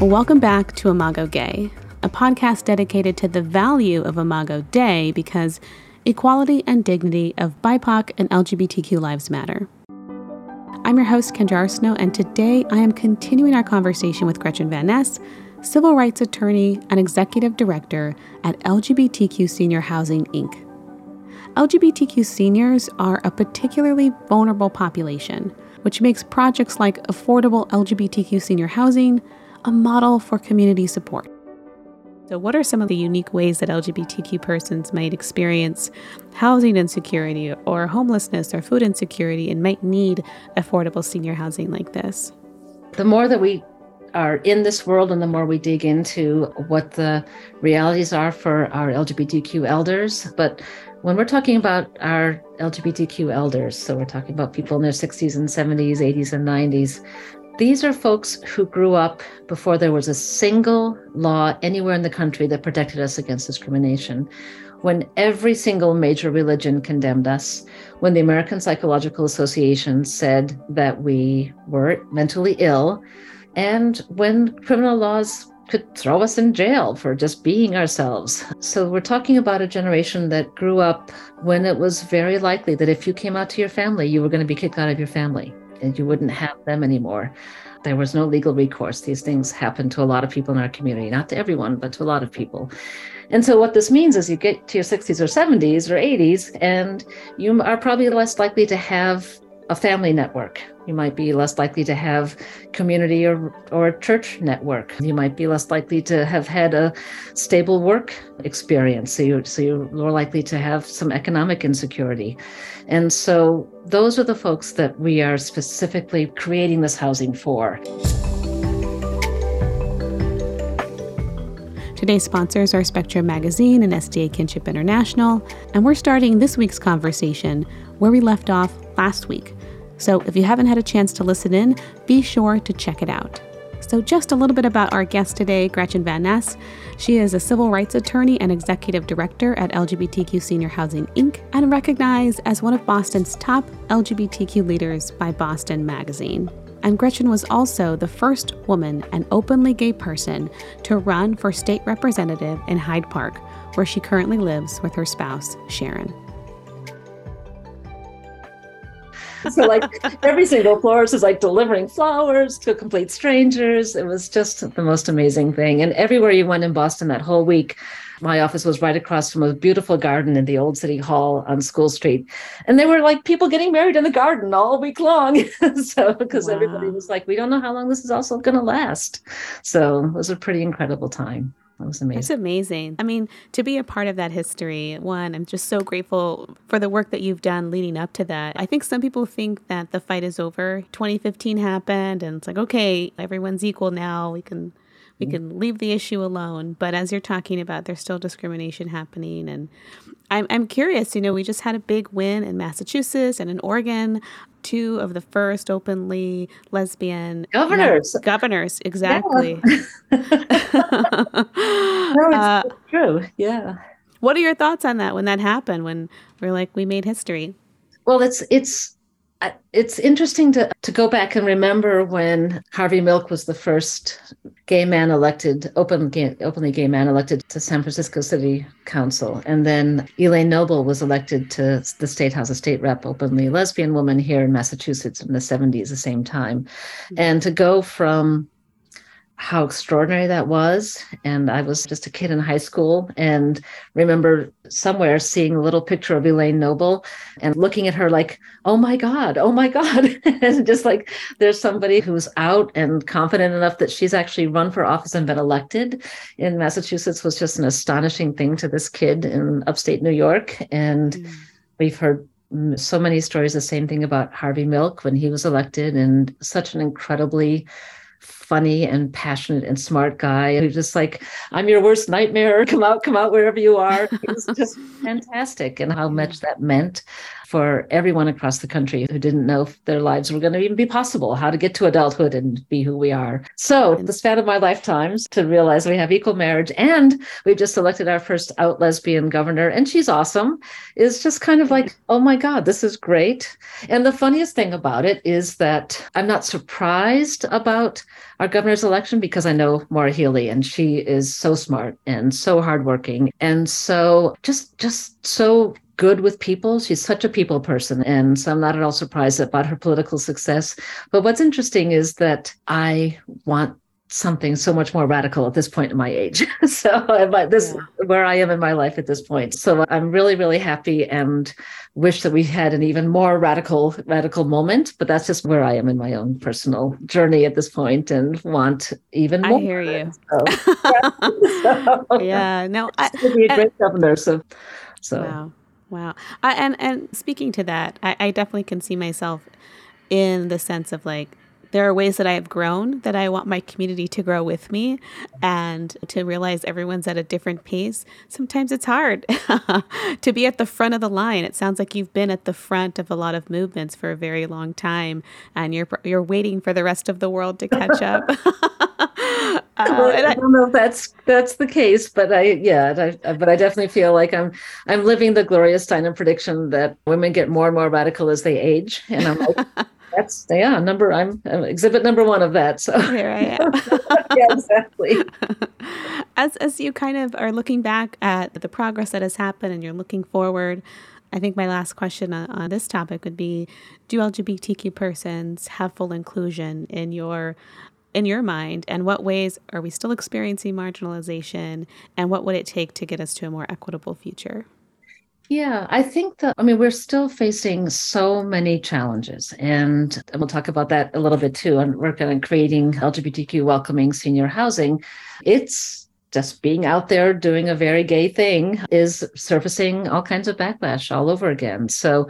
Welcome back to Imago Gay, a podcast dedicated to the value of Imago Dei because equality and dignity of BIPOC and LGBTQ lives matter. I'm your host, Kendra Arsenault, and today I am continuing our conversation with Gretchen Van Ness, civil rights attorney and executive director at LGBTQ Senior Housing, Inc. LGBTQ seniors are a particularly vulnerable population, which makes projects like affordable LGBTQ senior housing a model for community support. So, what are some of the unique ways that LGBTQ persons might experience housing insecurity or homelessness or food insecurity and might need affordable senior housing like this? The more that we are in this world and the more we dig into what the realities are for our LGBTQ elders, but when we're talking about our LGBTQ elders, so we're talking about people in their 60s and 70s, 80s, and 90s, these are folks who grew up before there was a single law anywhere in the country that protected us against discrimination. When every single major religion condemned us, when the American Psychological Association said that we were mentally ill, and when criminal laws could throw us in jail for just being ourselves. So we're talking about a generation that grew up when it was very likely that if you came out to your family, you were going to be kicked out of your family and you wouldn't mm-hmm. have them anymore. There was no legal recourse. These things happen to a lot of people in our community, not to everyone, but to a lot of people. And so, what this means is you get to your 60s or 70s or 80s, and you are probably less likely to have a family network. You might be less likely to have community or, or a church network. You might be less likely to have had a stable work experience. So you're, so you're more likely to have some economic insecurity. And so those are the folks that we are specifically creating this housing for. Today's sponsors are Spectrum Magazine and SDA Kinship International, and we're starting this week's conversation where we left off last week so if you haven't had a chance to listen in, be sure to check it out. So, just a little bit about our guest today, Gretchen Van Ness. She is a civil rights attorney and executive director at LGBTQ Senior Housing Inc., and recognized as one of Boston's top LGBTQ leaders by Boston Magazine. And Gretchen was also the first woman and openly gay person to run for state representative in Hyde Park, where she currently lives with her spouse, Sharon. So like every single florist is like delivering flowers to complete strangers. It was just the most amazing thing. And everywhere you went in Boston that whole week, my office was right across from a beautiful garden in the old city hall on School Street. And there were like people getting married in the garden all week long. so because wow. everybody was like, we don't know how long this is also going to last. So it was a pretty incredible time. That was amazing. That's amazing. I mean, to be a part of that history, one, I'm just so grateful for the work that you've done leading up to that. I think some people think that the fight is over. 2015 happened, and it's like, okay, everyone's equal now. We can we mm-hmm. can leave the issue alone. But as you're talking about, there's still discrimination happening. And I'm, I'm curious, you know, we just had a big win in Massachusetts and in Oregon, two of the first openly lesbian governors. No, governors, exactly. Yeah. no, it's uh, true. Yeah. What are your thoughts on that when that happened, when we're like, we made history? Well, it's, it's, it's interesting to, to go back and remember when Harvey Milk was the first gay man elected, open, gay, openly gay man elected to San Francisco City Council. And then Elaine Noble was elected to the State House, a state rep, openly lesbian woman here in Massachusetts in the 70s, the same time. Mm-hmm. And to go from how extraordinary that was. And I was just a kid in high school and remember somewhere seeing a little picture of Elaine Noble and looking at her like, oh my God, oh my God. and just like there's somebody who's out and confident enough that she's actually run for office and been elected in Massachusetts was just an astonishing thing to this kid in upstate New York. And mm. we've heard so many stories the same thing about Harvey Milk when he was elected and such an incredibly funny and passionate and smart guy who's just like, I'm your worst nightmare. Come out, come out wherever you are. It was just fantastic and how much that meant for everyone across the country who didn't know if their lives were going to even be possible, how to get to adulthood and be who we are. So, the span of my lifetimes to realize we have equal marriage and we've just elected our first out lesbian governor, and she's awesome, is just kind of like, oh my God, this is great. And the funniest thing about it is that I'm not surprised about our governor's election because I know Maura Healey and she is so smart and so hardworking and so just just so good with people. She's such a people person. And so I'm not at all surprised about her political success. But what's interesting is that I want something so much more radical at this point in my age. so this yeah. where I am in my life at this point. So I'm really, really happy and wish that we had an even more radical, radical moment. But that's just where I am in my own personal journey at this point and want even more. I hear you. So, yeah. so, yeah. No, I be a great governor. So so wow. Wow. I, and and speaking to that, I, I definitely can see myself in the sense of like there are ways that I have grown that I want my community to grow with me and to realize everyone's at a different pace. Sometimes it's hard to be at the front of the line. It sounds like you've been at the front of a lot of movements for a very long time and you're you're waiting for the rest of the world to catch up. uh, I, I, don't know if that's that's the case, but I yeah, I, but I definitely feel like I'm I'm living the Gloria Steinem prediction that women get more and more radical as they age, and I'm like, that's yeah number i'm, I'm exhibit number one of that so. Here i am. Yeah exactly. As as you kind of are looking back at the progress that has happened and you're looking forward i think my last question on, on this topic would be do lgbtq persons have full inclusion in your in your mind and what ways are we still experiencing marginalization and what would it take to get us to a more equitable future yeah, I think that, I mean, we're still facing so many challenges. And we'll talk about that a little bit too. And we're kind of creating LGBTQ welcoming senior housing. It's just being out there doing a very gay thing is surfacing all kinds of backlash all over again. So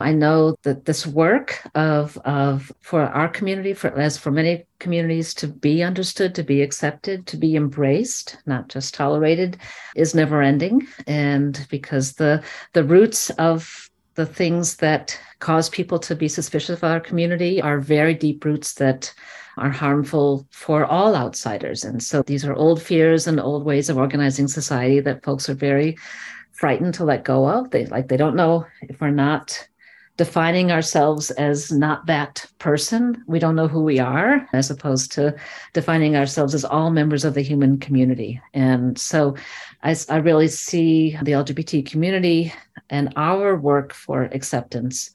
I know that this work of of for our community, for as for many communities to be understood, to be accepted, to be embraced, not just tolerated, is never ending. And because the the roots of the things that cause people to be suspicious of our community are very deep roots that are harmful for all outsiders. And so these are old fears and old ways of organizing society that folks are very frightened to let go of. They like they don't know if we're not defining ourselves as not that person. We don't know who we are, as opposed to defining ourselves as all members of the human community. And so I, I really see the LGBT community and our work for acceptance,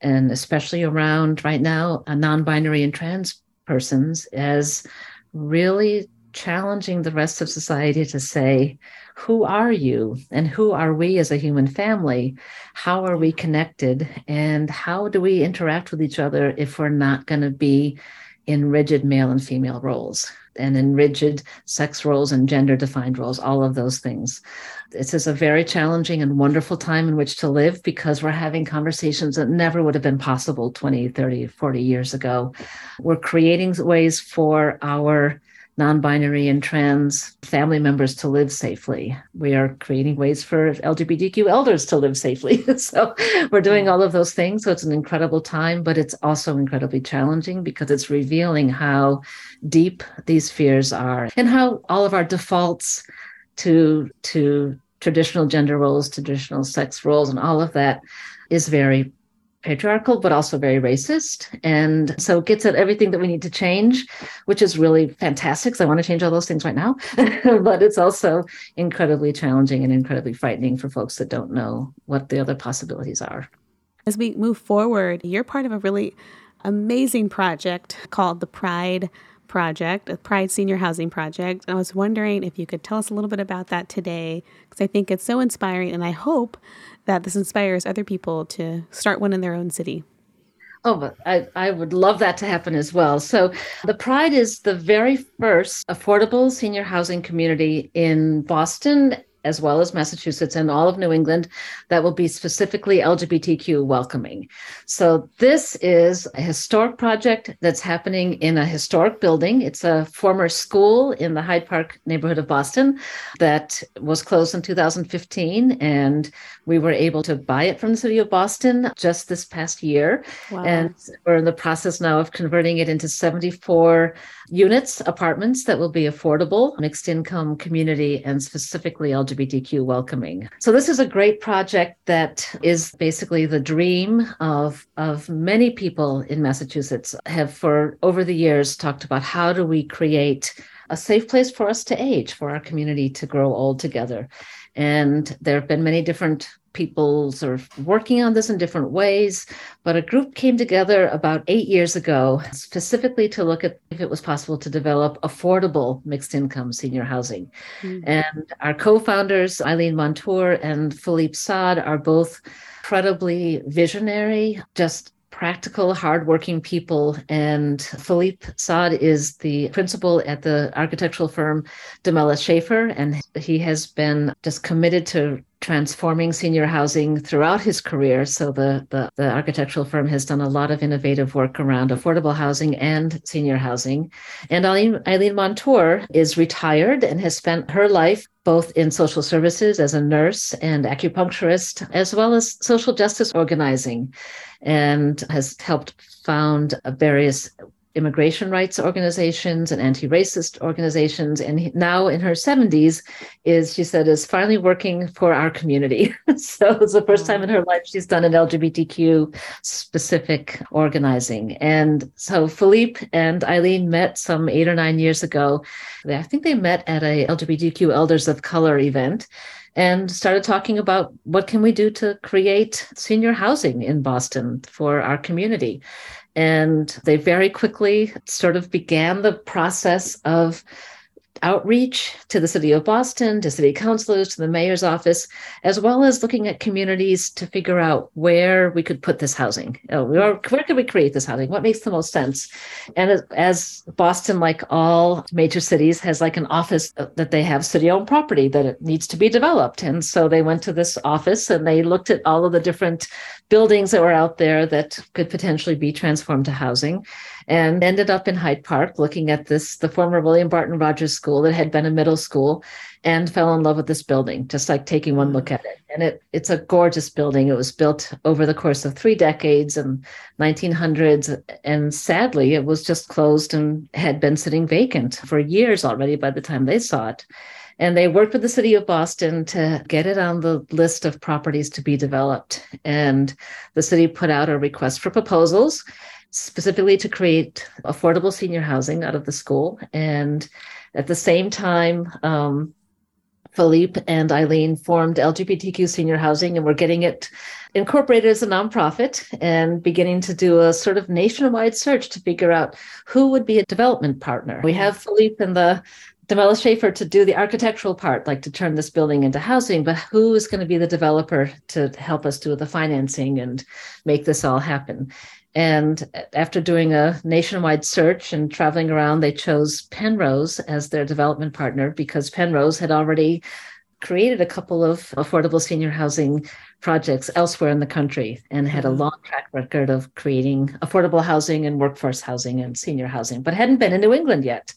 and especially around right now, uh, non binary and trans persons, as really challenging the rest of society to say, who are you and who are we as a human family? How are we connected? And how do we interact with each other if we're not going to be in rigid male and female roles and in rigid sex roles and gender defined roles, all of those things? This is a very challenging and wonderful time in which to live because we're having conversations that never would have been possible 20, 30, 40 years ago. We're creating ways for our non binary and trans family members to live safely. We are creating ways for LGBTQ elders to live safely. so we're doing mm. all of those things. So it's an incredible time, but it's also incredibly challenging because it's revealing how deep these fears are and how all of our defaults to, to traditional gender roles, traditional sex roles, and all of that is very patriarchal, but also very racist. And so it gets at everything that we need to change, which is really fantastic. So I want to change all those things right now. but it's also incredibly challenging and incredibly frightening for folks that don't know what the other possibilities are. As we move forward, you're part of a really amazing project called the Pryde project, the Pryde Senior Housing Project. And I was wondering if you could tell us a little bit about that today, because I think it's so inspiring, and I hope that this inspires other people to start one in their own city. Oh, but I, I would love that to happen as well. So, the Pryde is the very first affordable senior housing community in Boston as well as Massachusetts and all of New England that will be specifically LGBTQ welcoming. So, this is a historic project that's happening in a historic building. It's a former school in the Hyde Park neighborhood of Boston that was closed in 2015. And we were able to buy it from the city of Boston just this past year. Wow. And we're in the process now of converting it into 74 units, apartments that will be affordable, mixed income community, and specifically LGBT LGBTQ welcoming. So this is a great project that is basically the dream of, of many people in Massachusetts have for over the years talked about how do we create a safe place for us to age, for our community to grow old together. And there have been many different people sort of working on this in different ways. But a group came together about eight years ago, specifically to look at if it was possible to develop affordable mixed income senior housing. Mm-hmm. And our co founders, Eileen Montour and Philippe Saad, are both incredibly visionary, just practical, hardworking people. And Philippe Saad is the principal at the architectural firm DiMella Shaffer, and he has been just committed to transforming senior housing throughout his career. So the, the, the, architectural firm has done a lot of innovative work around affordable housing and senior housing. And Eileen, Eileen Montour is retired and has spent her life both in social services as a nurse and acupuncturist, as well as social justice organizing, and has helped found various immigration rights organizations and anti-racist organizations. And now in her 70s is she said is finally working for our community. So it's the first time in her life she's done an lgbtq specific organizing. And so philippe and eileen met some eight or nine years ago. I think they met at a lgbtq elders of color event and started talking about what can we do to create senior housing in Boston for our community. And they very quickly sort of began the process of outreach to the city of Boston, to city councilors, to the mayor's office, as well as looking at communities to figure out where we could put this housing. Uh, where, where could we create this housing? What makes the most sense? And as, as Boston, like all major cities, has like an office that they have city owned property that it needs to be developed. And so they went to this office and they looked at all of the different buildings that were out there that could potentially be transformed to housing and ended up in Hyde Park looking at this, the former William Barton Rogers School that had been a middle school, and fell in love with this building, just like taking one look at it. And it, it's a gorgeous building. It was built over the course of three decades and 1900s. And sadly, it was just closed and had been sitting vacant for years already by the time they saw it. And they worked with the city of Boston to get it on the list of properties to be developed. And the city put out a request for proposals specifically to create affordable senior housing out of the school. And at the same time, um, Philippe and Eileen formed LGBTQ Senior Housing, and we're getting it incorporated as a nonprofit and beginning to do a sort of nationwide search to figure out who would be a development partner. We have Philippe and the DiMella Shaffer to do the architectural part, like to turn this building into housing, but who is going to be the developer to help us do the financing and make this all happen? And after doing a nationwide search and traveling around, they chose Pennrose as their development partner because Pennrose had already created a couple of affordable senior housing projects elsewhere in the country and had a mm-hmm. long track record of creating affordable housing and workforce housing and senior housing, but hadn't been in New England yet.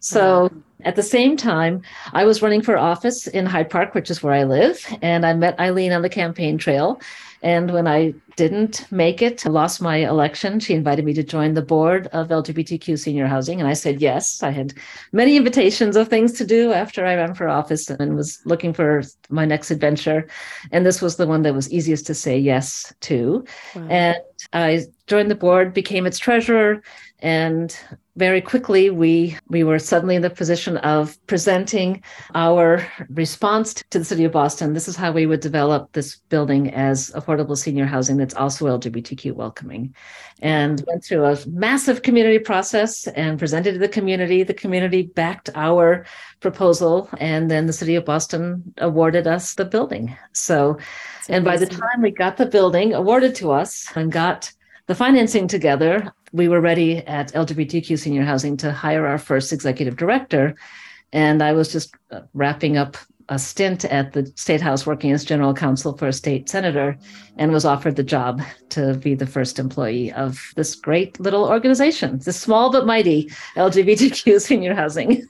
So at the same time, I was running for office in Hyde Park, which is where I live, and I met Eileen on the campaign trail. And when I didn't make it, I lost my election. She invited me to join the board of LGBTQ senior housing. And I said yes. I had many invitations of things to do after I ran for office and was looking for my next adventure. And this was the one that was easiest to say yes to. Wow. And I joined the board, became its treasurer, and very quickly we we were suddenly in the position of presenting our response to the city of boston. This is how we would develop this building as affordable senior housing that's also lgbtq welcoming. And went through a massive community process and presented to the community. The community backed our proposal and then the city of boston awarded us the building. So and by the time we got the building awarded to us and got the financing together, we were ready at LGBTQ Senior Housing to hire our first executive director. And I was just uh, wrapping up a stint at the State House working as general counsel for a state senator and was offered the job to be the first employee of this great little organization, this small but mighty LGBTQ senior housing.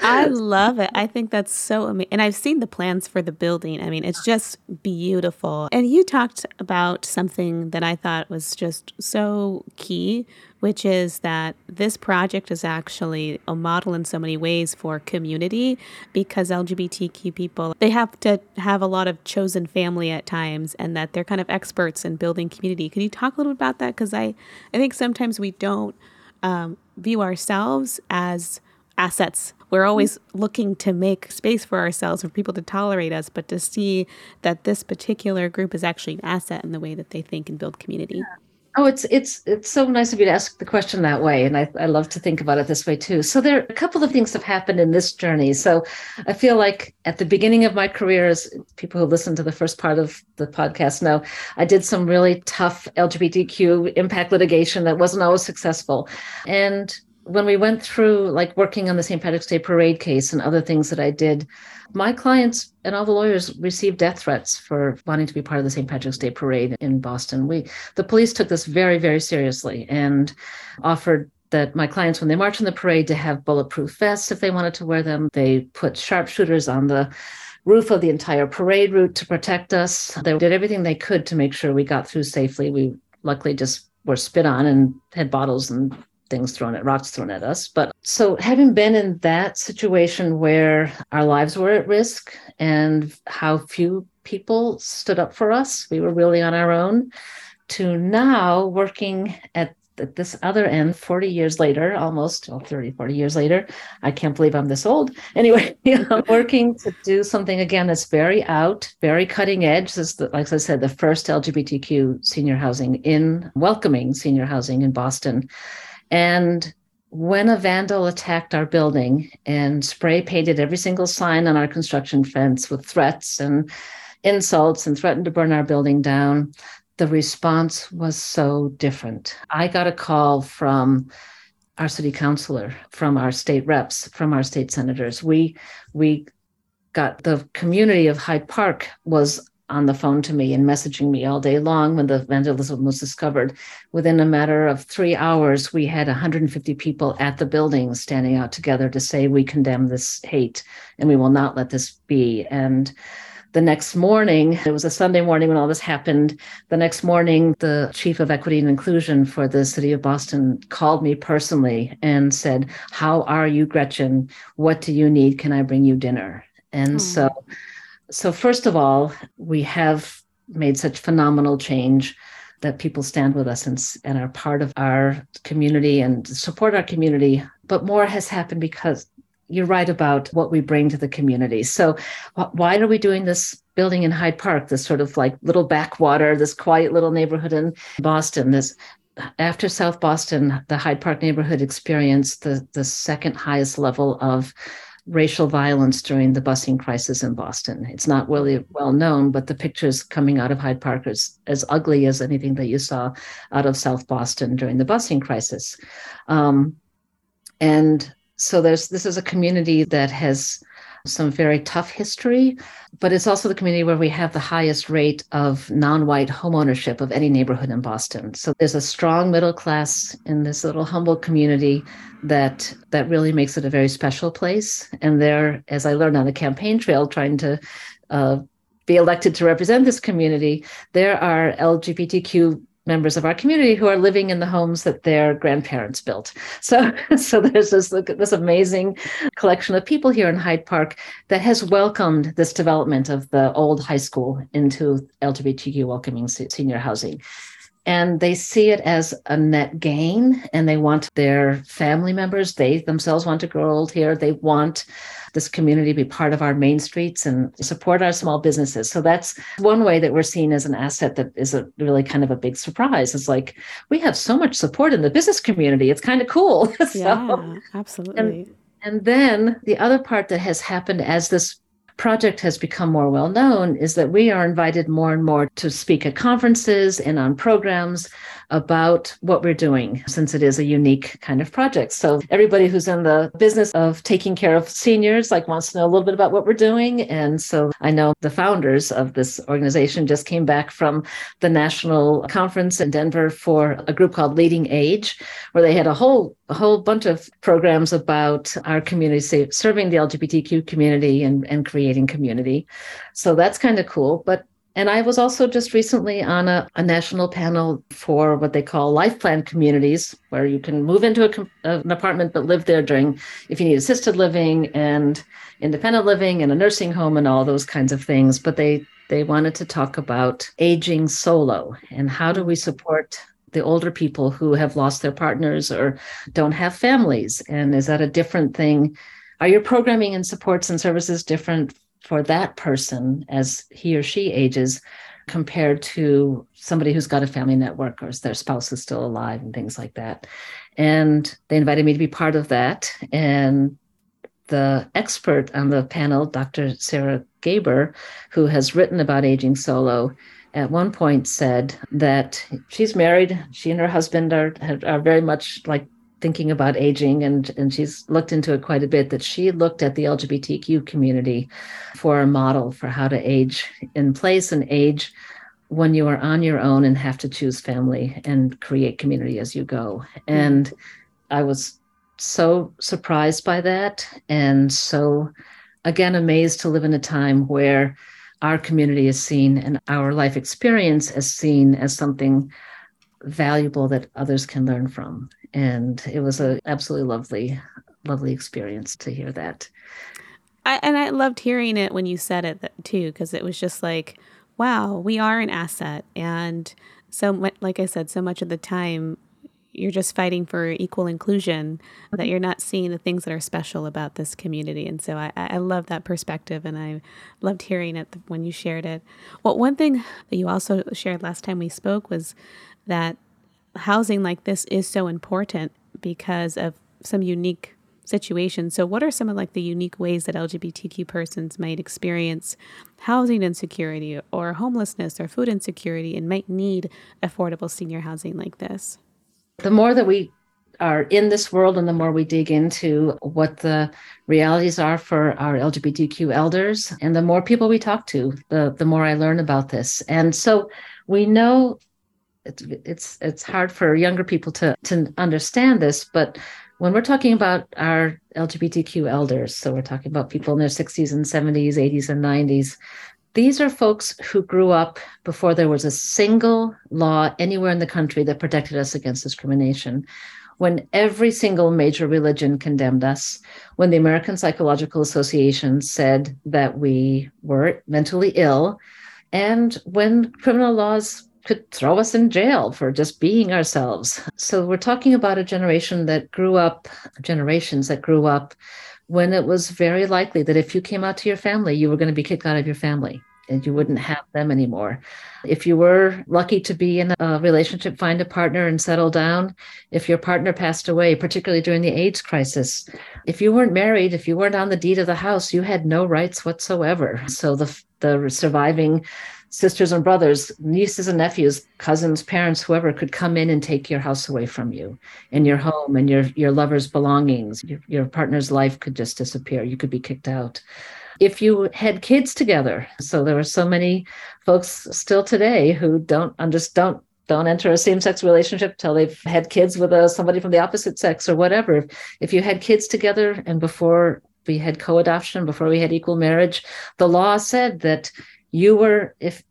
I love it. I think that's so amazing. And I've seen the plans for the building. I mean, it's just beautiful. And you talked about something that I thought was just so key, which is that this project is actually a model in so many ways for community because LGBTQ people, they have to have a lot of chosen family at times and that they're kind of experts in building community. Could you talk a little bit about that? Because I, I think sometimes we don't um, view ourselves as assets. We're always looking to make space for ourselves, for people to tolerate us, but to see that this particular group is actually an asset in the way that they think and build community. Yeah. Oh, it's it's it's so nice of you to ask the question that way, and I, I love to think about it this way too. So there are a couple of things have happened in this journey. So I feel like at the beginning of my career, as people who listen to the first part of the podcast know, I did some really tough LGBTQ impact litigation that wasn't always successful, and when we went through like working on the St. Patrick's Day parade case and other things that I did, my clients and all the lawyers received death threats for wanting to be part of the St. Patrick's Day parade in Boston. We the police took this very, very seriously and offered that my clients, when they march in the parade, to have bulletproof vests if they wanted to wear them. They put sharpshooters on the roof of the entire parade route to protect us. They did everything they could to make sure we got through safely. We luckily just were spit on and had bottles and things thrown at rocks thrown at us. But so having been in that situation where our lives were at risk and how few people stood up for us, we were really on our own, to now working at at this other end 40 years later almost well, 30 40 years later i can't believe i'm this old. Anyway i'm working to do something again that's very out very cutting edge. This is the, like i said the first lgbtq senior housing in welcoming senior housing in boston and when a vandal attacked our building and spray painted every single sign on our construction fence with threats and insults and threatened to burn our building down, the response was so different. I got a call from our city councilor, from our state reps, from our state senators. We we got the community of Hyde Park was on the phone to me and messaging me all day long when the vandalism was discovered. Within a matter of three hours, we had 150 people at the building standing out together to say, We condemn this hate and we will not let this be. And the next morning, it was a Sunday morning when all this happened. The next morning, the chief of equity and inclusion for the city of Boston called me personally and said, How are you, Gretchen? What do you need? Can I bring you dinner? And hmm. so so, first of all, we have made such phenomenal change that people stand with us and, and are part of our community and support our community. But more has happened because you're right about what we bring to the community. So, why are we doing this building in Hyde Park, this sort of like little backwater, this quiet little neighborhood in Boston? This after South Boston, the Hyde Park neighborhood experienced the the second highest level of racial violence during the busing crisis in Boston. It's not really well known, but the pictures coming out of Hyde Park as, as ugly as anything that you saw out of South Boston during the busing crisis. Um, and so there's this is a community that has some very tough history, but it's also the community where we have the highest rate of non-white homeownership of any neighborhood in Boston. So there's a strong middle class in this little humble community that that really makes it a very special place. And there, as I learned on the campaign trail, trying to uh, be elected to represent this community, there are LGBTQ members of our community who are living in the homes that their grandparents built. So, so there's this this amazing collection of people here in Hyde Park that has welcomed this development of the old high school into LGBTQ welcoming senior housing and they see it as a net gain and they want their family members they themselves want to grow old here they want this community be part of our main streets and support our small businesses. So that's one way that we're seen as an asset that is a really kind of a big surprise. It's like we have so much support in the business community. It's kind of cool. So, yeah absolutely. and, and then the other part that has happened as this project has become more well known is that we are invited more and more to speak at conferences and on programs about what we're doing since it is a unique kind of project. So everybody who's in the business of taking care of seniors like wants to know a little bit about what we're doing. And so I know the founders of this organization just came back from the national conference in Denver for a group called Leading Age, where they had a whole a whole bunch of programs about our community, serving the LGBTQ community and, and creating community. So that's kind of cool. But and I was also just recently on a, a, national panel for what they call life plan communities, where you can move into a, an apartment but live there during, if you need assisted living and independent living and a nursing home and all those kinds of things. But they they wanted to talk about aging solo and how do we support the older people who have lost their partners or don't have families, and is that a different thing? Are your programming and supports and services different for that person as he or she ages compared to somebody who's got a family network or their spouse is still alive and things like that. And they invited me to be part of that. And the expert on the panel, Dr. Sarah Geber, who has written about aging solo, at one point said that she's married. She and her husband are are very much like thinking about aging and and she's looked into it quite a bit that she looked at the lgbtq community for a model for how to age in place and age when you are on your own and have to choose family and create community as you go. Mm-hmm. And i was so surprised by that and so again amazed to live in a time where our community is seen and our life experience is seen as something valuable that others can learn from. And it was an absolutely lovely, lovely experience to hear that. I, and I loved hearing it when you said it too, because it was just like, wow, we are an asset. And so, like I said, so much of the time, you're just fighting for equal inclusion, that you're not seeing the things that are special about this community. And so I, I love that perspective and I loved hearing it when you shared it. Well, one thing that you also shared last time we spoke was that housing like this is so important because of some unique situations. So, what are some of like the unique ways that LGBTQ persons might experience housing insecurity or homelessness or food insecurity and might need affordable senior housing like this? The more that we are in this world and the more we dig into what the realities are for our LGBTQ elders and the more people we talk to, the, the more I learn about this. And so we know it's it's it's hard for younger people to to understand this but when we're talking about our lgbtq elders so we're talking about people in their 60s and 70s 80s and 90s these are folks who grew up before there was a single law anywhere in the country that protected us against discrimination. When every single major religion condemned us, when the American Psychological Association said that we were mentally ill, and when criminal laws could throw us in jail for just being ourselves. So we're talking about a generation that grew up, generations that grew up when it was very likely that if you came out to your family, you were going to be kicked out of your family and you wouldn't have them anymore. If you were lucky to be in a relationship, find a partner and settle down, if your partner passed away, particularly during the AIDS crisis, if you weren't married, if you weren't on the deed of the house, you had no rights whatsoever. So the the surviving sisters and brothers, nieces and nephews, cousins, parents, whoever could come in and take your house away from you and your home and your, your lover's belongings. Your, your partner's life could just disappear. You could be kicked out. If you had kids together, so there are so many folks still today who don't understand, don't don't enter a same-sex relationship till they've had kids with a, somebody from the opposite sex or whatever. If you had kids together and before we had co-adoption, before we had equal marriage, the law said that you were if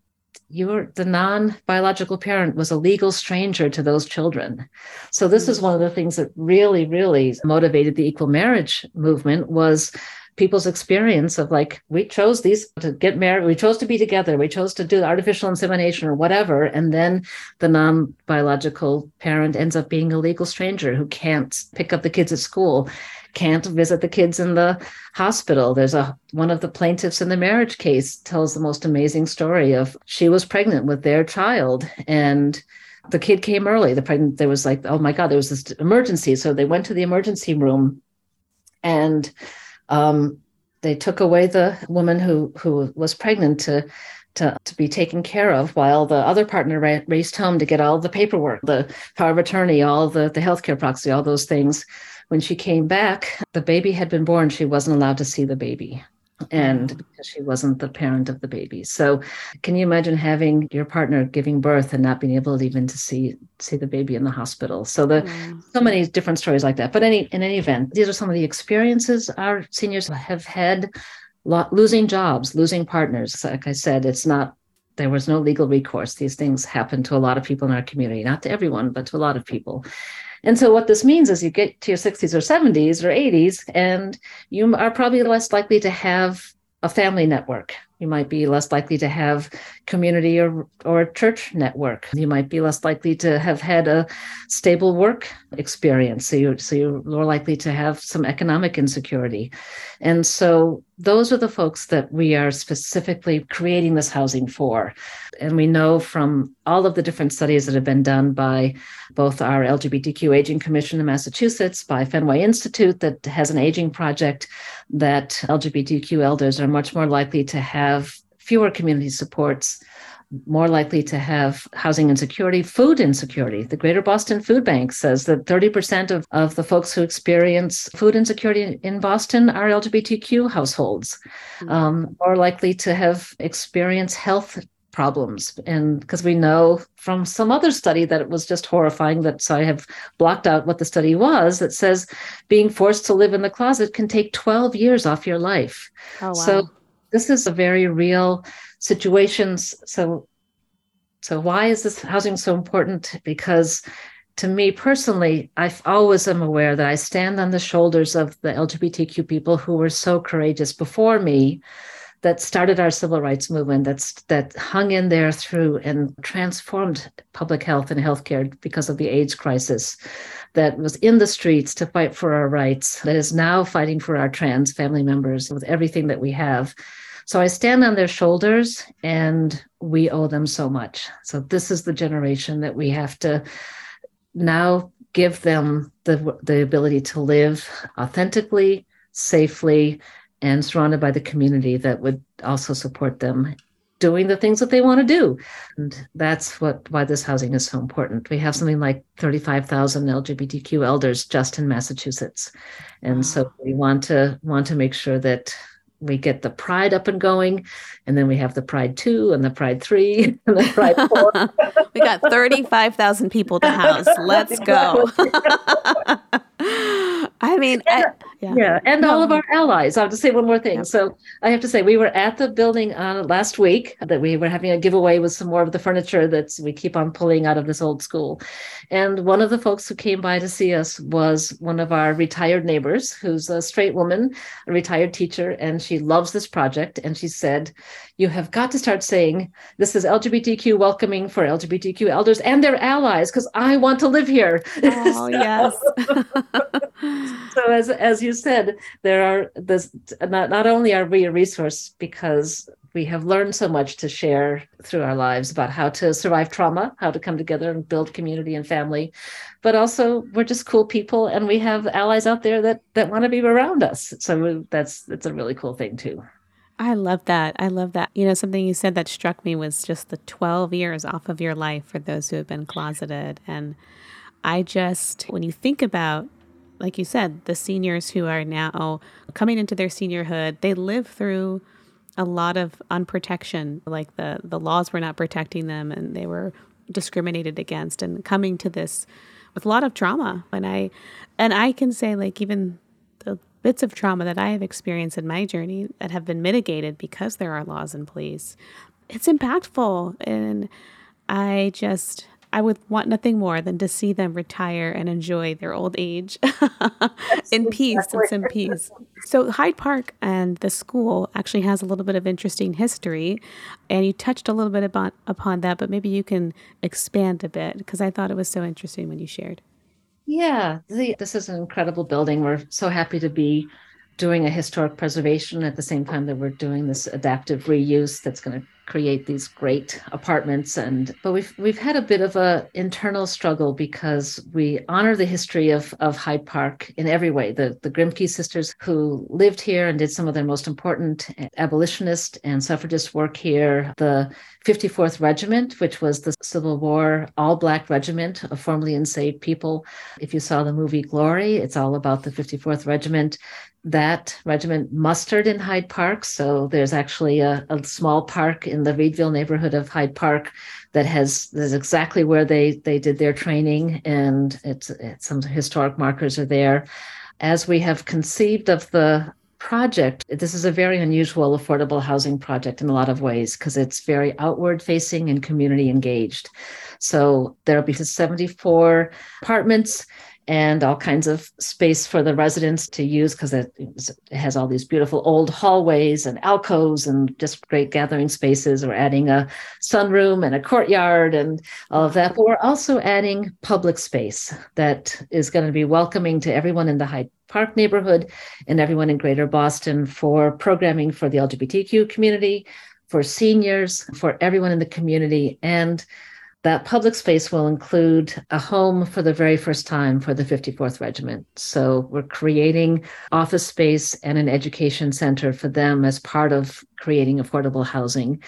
you were the non-biological parent was a legal stranger to those children. So this is mm-hmm. one of the things that really really motivated the equal marriage movement was people's experience of like we chose these to get married we chose to be together we chose to do artificial insemination or whatever and then the non-biological parent ends up being a legal stranger who can't pick up the kids at school can't visit the kids in the hospital. There's a one of the plaintiffs in the marriage case tells the most amazing story of she was pregnant with their child and the kid came early. The pregnant there was like, oh my God, there was this emergency. So they went to the emergency room and um, they took away the woman who who was pregnant to to, to be taken care of while the other partner ra- raced home to get all the paperwork, the power of attorney, all the, the healthcare proxy, all those things. When she came back, the baby had been born. She wasn't allowed to see the baby and because she wasn't the parent of the baby. So can you imagine having your partner giving birth and not being able even to see see the baby in the hospital? So the mm. so many different stories like that. But any in any event, these are some of the experiences our seniors have had losing jobs, losing partners. Like I said, it's not, there was no legal recourse. These things happen to a lot of people in our community, not to everyone, but to a lot of people. And so, what this means is you get to your 60s or 70s or 80s, and you are probably less likely to have a family network. You might be less likely to have community or, or a church network. You might be less likely to have had a stable work experience. So you're, so you're more likely to have some economic insecurity. And so those are the folks that we are specifically creating this housing for. And we know from all of the different studies that have been done by both our LGBTQ Aging Commission in Massachusetts, by Fenway Institute, that has an aging project, that LGBTQ elders are much more likely to have fewer community supports more likely to have housing insecurity, food insecurity. The Greater Boston Food Bank says that 30% of, of the folks who experience food insecurity in Boston are LGBTQ households, mm-hmm. um, more likely to have experienced health problems. And because we know from some other study that it was just horrifying, that so I have blocked out what the study was, that says being forced to live in the closet can take 12 years off your life. Oh, wow. So this is a very real situation. So, so why is this housing so important? Because to me personally, I always am aware that I stand on the shoulders of the LGBTQ people who were so courageous before me that started our civil rights movement that's that hung in there through and transformed public health and healthcare because of the AIDS crisis that was in the streets to fight for our rights that is now fighting for our trans family members with everything that we have so I stand on their shoulders and we owe them so much. So this is the generation that we have to now give them the, the ability to live authentically, safely, and surrounded by the community that would also support them doing the things that they want to do. And that's what why this housing is so important. We have something like 35,000 LGBTQ elders just in Massachusetts. And wow. so we want to want to make sure that we get the Pryde up and going and then we have the Pryde 2 and the Pryde 3 and the Pryde 4 we got 35,000 people to house. Let's go i mean I, yeah. yeah. And no. all of our allies. I have to say one more thing. So I have to say, we were at the building uh, last week that we were having a giveaway with some more of the furniture that we keep on pulling out of this old school. And one of the folks who came by to see us was one of our retired neighbors, who's a straight woman, a retired teacher, and she loves this project. And she said, You have got to start saying this is LGBTQ welcoming for LGBTQ elders and their allies, because I want to live here. Oh, so, yes. so as as you said, there are this not, not only are we a resource because we have learned so much to share through our lives about how to survive trauma, how to come together and build community and family, but also we're just cool people and we have allies out there that that want to be around us. So that's that's a really cool thing too. I love that. I love that. You know, something you said that struck me was just the 12 years off of your life for those who have been closeted. And I just, when you think about like you said, the seniors who are now coming into their seniorhood, they live through a lot of unprotection. Like the the laws were not protecting them, and they were discriminated against, and coming to this with a lot of trauma. And I and I can say like even the bits of trauma that I have experienced in my journey that have been mitigated because there are laws in place. It's impactful, and I just I would want nothing more than to see them retire and enjoy their old age in peace and some peace. So Hyde Park and the school actually has a little bit of interesting history, and you touched a little bit about upon that, but maybe you can expand a bit because I thought it was so interesting when you shared. Yeah, the, this is an incredible building. We're so happy to be doing a historic preservation at the same time that we're doing this adaptive reuse that's going to create these great apartments and but we've we've had a bit of a internal struggle because we honor the history of of Hyde Park in every way the the Grimke sisters who lived here and did some of their most important abolitionist and suffragist work here the 54th Regiment, which was the Civil War all black regiment of formerly enslaved people. If you saw the movie Glory, it's all about the 54th Regiment. That regiment mustered in Hyde Park. So there's actually a, a small park in the Readville neighborhood of Hyde Park that has is exactly where they they did their training, and it's, it's some historic markers are there. As we have conceived of the project, this is a very unusual affordable housing project in a lot of ways because it's very outward facing and community engaged. So there'll be 74 apartments and all kinds of space for the residents to use because it, has all these beautiful old hallways and alcoves and just great gathering spaces. We're adding a sunroom and a courtyard and all of that. But we're also adding public space that is going to be welcoming to everyone in the Hyde Park neighborhood and everyone in Greater Boston for programming for the LGBTQ community, for seniors, for everyone in the community, and that public space will include a home for the very first time for the 54th Regiment. So we're creating office space and an education center for them as part of creating affordable housing.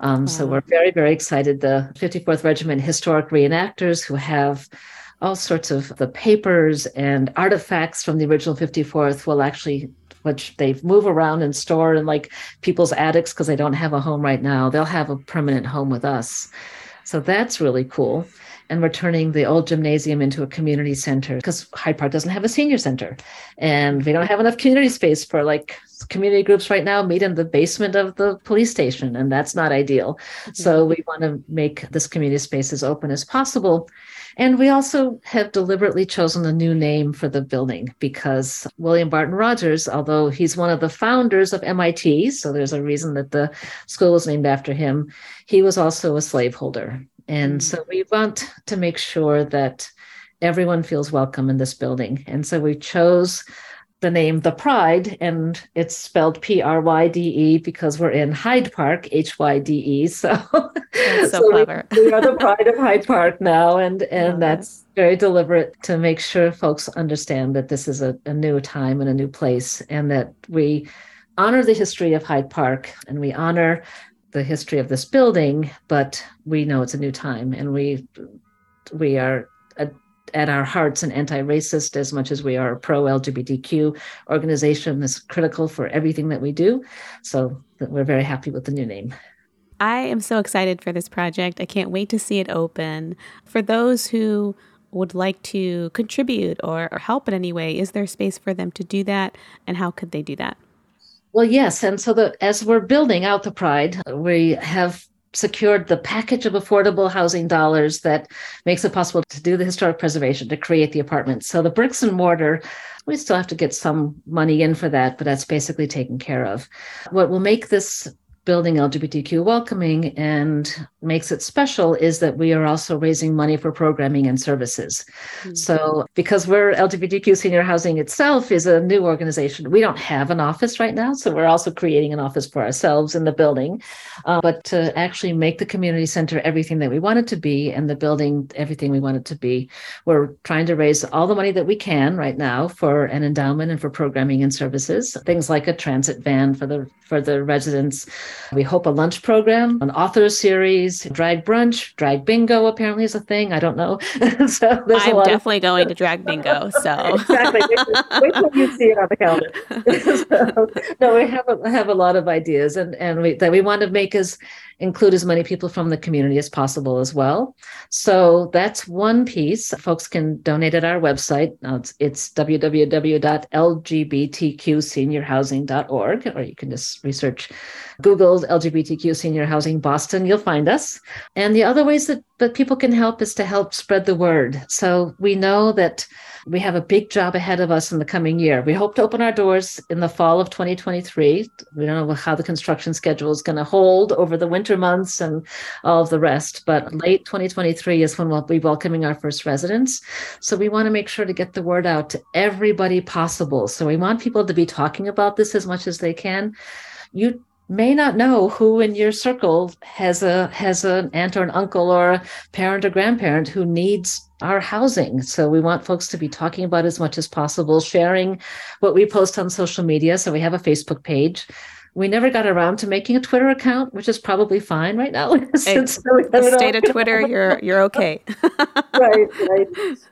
Um, wow. So we're very, very excited. The 54th Regiment historic reenactors who have all sorts of the papers and artifacts from the original 54th will actually which they move around and store in like people's attics because they don't have a home right now they'll have a permanent home with us so that's really cool. And we're turning the old gymnasium into a community center because Hyde Park doesn't have a senior center. And we don't have enough community space for like community groups right now meet in the basement of the police station. And that's not ideal. Mm-hmm. So we want to make this community space as open as possible. And we also have deliberately chosen a new name for the building because William Barton Rogers, although he's one of the founders of MIT, so there's a reason that the school was named after him, he was also a slaveholder. And mm. so we want to make sure that everyone feels welcome in this building. And so we chose the name The Pryde, and it's spelled P R Y D E because we're in Hyde Park, H Y D E. So, that's so, so clever. We, we, are the Pryde of Hyde Park now, and and that's very deliberate to make sure folks understand that this is a, a new time and a new place, and that we honor the history of Hyde Park and we honor the history of this building, but we know it's a new time, and we we are at our hearts an anti-racist as much as we are a pro-LGBTQ organization is critical for everything that we do. So we're very happy with the new name. I am so excited for this project. I can't wait to see it open. For those who would like to contribute or, or help in any way, is there space for them to do that? And how could they do that? Well, yes. And so the, as we're building out the Pryde, we have secured the package of affordable housing dollars that makes it possible to do the historic preservation, to create the apartments. So the bricks and mortar, we still have to get some money in for that, but that's basically taken care of. What will make this building LGBTQ welcoming and makes it special is that we are also raising money for programming and services. Mm-hmm. So, because we're LGBTQ Senior Housing itself is a new organization, we don't have an office right now. So, we're also creating an office for ourselves in the building. Uh, but to actually make the community center everything that we want it to be and the building everything we want it to be, we're trying to raise all the money that we can right now for an endowment and for programming and services, things like a transit van for the for the residents we hope a lunch program, an author series, drag brunch, drag bingo apparently is a thing. I don't know. so I'm definitely of- going to drag bingo. So exactly. Wait, till you see it on the calendar. so, no, we have a, have a lot of ideas and, and we, that we want to make as include as many people from the community as possible as well. So that's one piece. Folks can donate at our website. Uh, it's, it's www.lgbtqseniorhousing.org, or you can just research Google LGBTQ Senior Housing Boston. You'll find us. And the other ways that, that people can help is to help spread the word. So we know that we have a big job ahead of us in the coming year. We hope to open our doors in the fall of 2023. We don't know how the construction schedule is going to hold over the winter months and all of the rest, but late 2023 is when we'll be welcoming our first residents. So we want to make sure to get the word out to everybody possible. So we want people to be talking about this as much as they can. You may not know who in your circle has a has an aunt or an uncle or a parent or grandparent who needs our housing. So we want folks to be talking about as much as possible, sharing what we post on social media. So we have a Facebook page we never got around to making a Twitter account, which is probably fine right now. Since the state of Twitter, you're you're okay. right, right.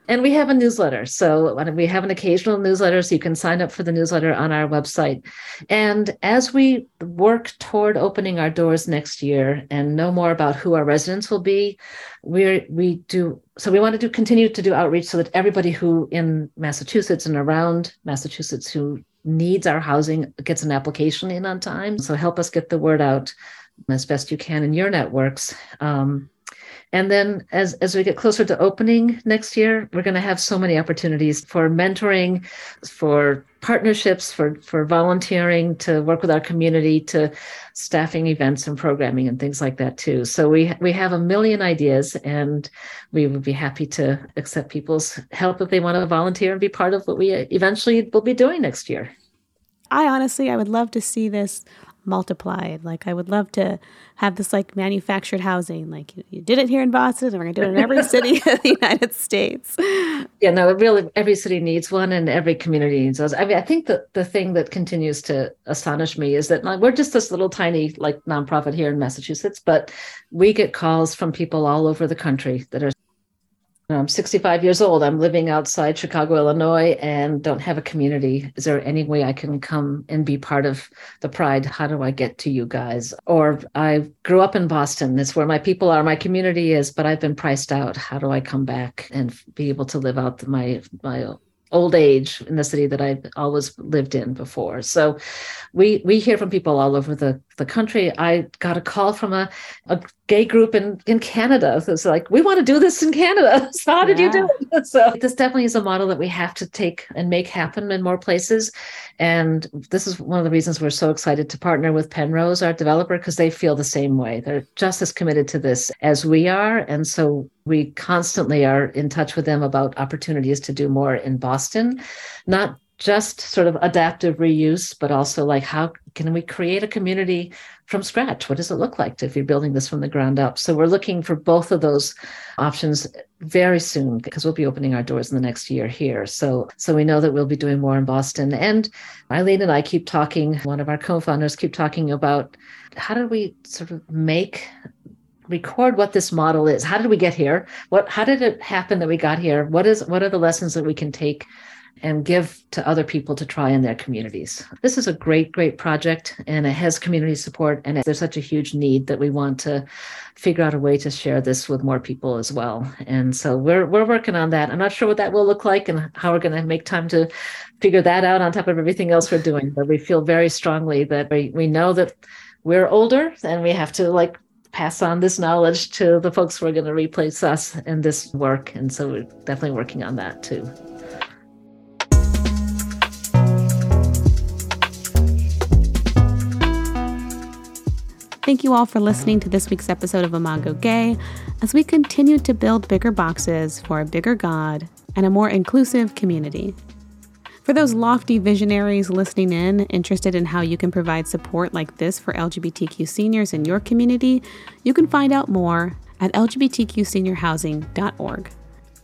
And we have a newsletter, so uh, we have an occasional newsletter, so you can sign up for the newsletter on our website. And as we work toward opening our doors next year and know more about who our residents will be, we we do so we want to do continue to do outreach so that everybody who in Massachusetts and around Massachusetts who needs our housing gets an application in on time. So help us get the word out as best you can in your networks. Um, and then as, as we get closer to opening next year, we're going to have so many opportunities for mentoring, for partnerships, for, for volunteering, to work with our community, to staffing events and programming and things like that too. So we we have a million ideas and we would be happy to accept people's help if they want to volunteer and be part of what we eventually will be doing next year. I honestly I would love to see this multiplied. Like I would love to have this like manufactured housing. Like you, you did it here in Boston, and we're gonna do it in every city of the United States. Yeah, no, really every city needs one and every community needs those. I mean, I think that the thing that continues to astonish me is that we're just this little tiny like nonprofit here in Massachusetts, but we get calls from people all over the country that are I'm 65 years old. I'm living outside Chicago, Illinois, and don't have a community. Is there any way I can come and be part of the Pryde? How do I get to you guys? Or I grew up in Boston. That's where my people are, my community is, but I've been priced out. How do I come back and be able to live out my my old age in the city that I've always lived in before. So we we hear from people all over the, the country. I got a call from a, a gay group in, in Canada. So it's like, we want to do this in Canada. So how did yeah. you do it? So this definitely is a model that we have to take and make happen in more places. And this is one of the reasons we're so excited to partner with Pennrose, our developer, because they feel the same way. They're just as committed to this as we are. And so we constantly are in touch with them about opportunities to do more in Boston, not just sort of adaptive reuse, but also like how can we create a community from scratch? What does it look like if you're building this from the ground up? So we're looking for both of those options very soon because we'll be opening our doors in the next year here. So so we know that we'll be doing more in Boston. And Eileen and I keep talking, one of our co-founders keep talking about how do we sort of make record what this model is how did we get here what how did it happen that we got here what is what are the lessons that we can take and give to other people to try in their communities. This is a great, great project and it has community support. And there's such a huge need that we want to figure out a way to share this with more people as well. And so we're, we're working on that. I'm not sure what that will look like and how we're going to make time to figure that out on top of everything else we're doing. But we feel very strongly that we, we know that we're older and we have to like pass on this knowledge to the folks who are going to replace us in this work. And so we're definitely working on that too. Thank you all for listening to this week's episode of Imago Gay as we continue to build bigger boxes for a bigger God and a more inclusive community. For those lofty visionaries listening in, interested in how you can provide support like this for LGBTQ seniors in your community, you can find out more at lgbtqseniorhousing.org.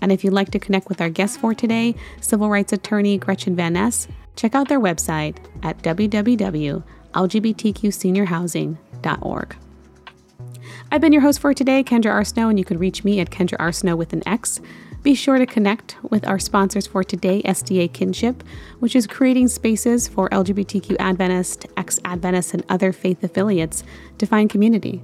And if you'd like to connect with our guest for today, civil rights attorney Gretchen Van Ness, check out their website at www.lgbtqseniorhousing.org I've been your host for today, Kendra Arsenault, and you can reach me at Kendra Arsenault with an X. Be sure to connect with our sponsors for today, SDA Kinship, which is creating spaces for LGBTQ Adventists, ex Adventists, and other faith affiliates to find community.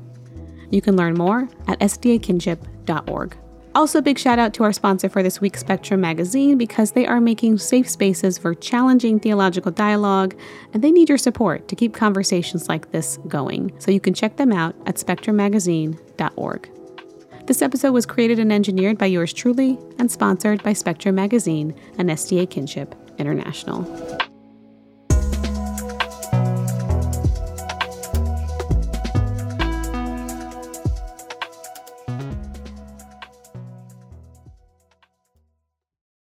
You can learn more at sdakinship.org. Also, big shout out to our sponsor for this week, Spectrum Magazine, because they are making safe spaces for challenging theological dialogue, and they need your support to keep conversations like this going. So you can check them out at spectrummagazine.org. This episode was created and engineered by yours truly and sponsored by Spectrum Magazine and SDA Kinship International.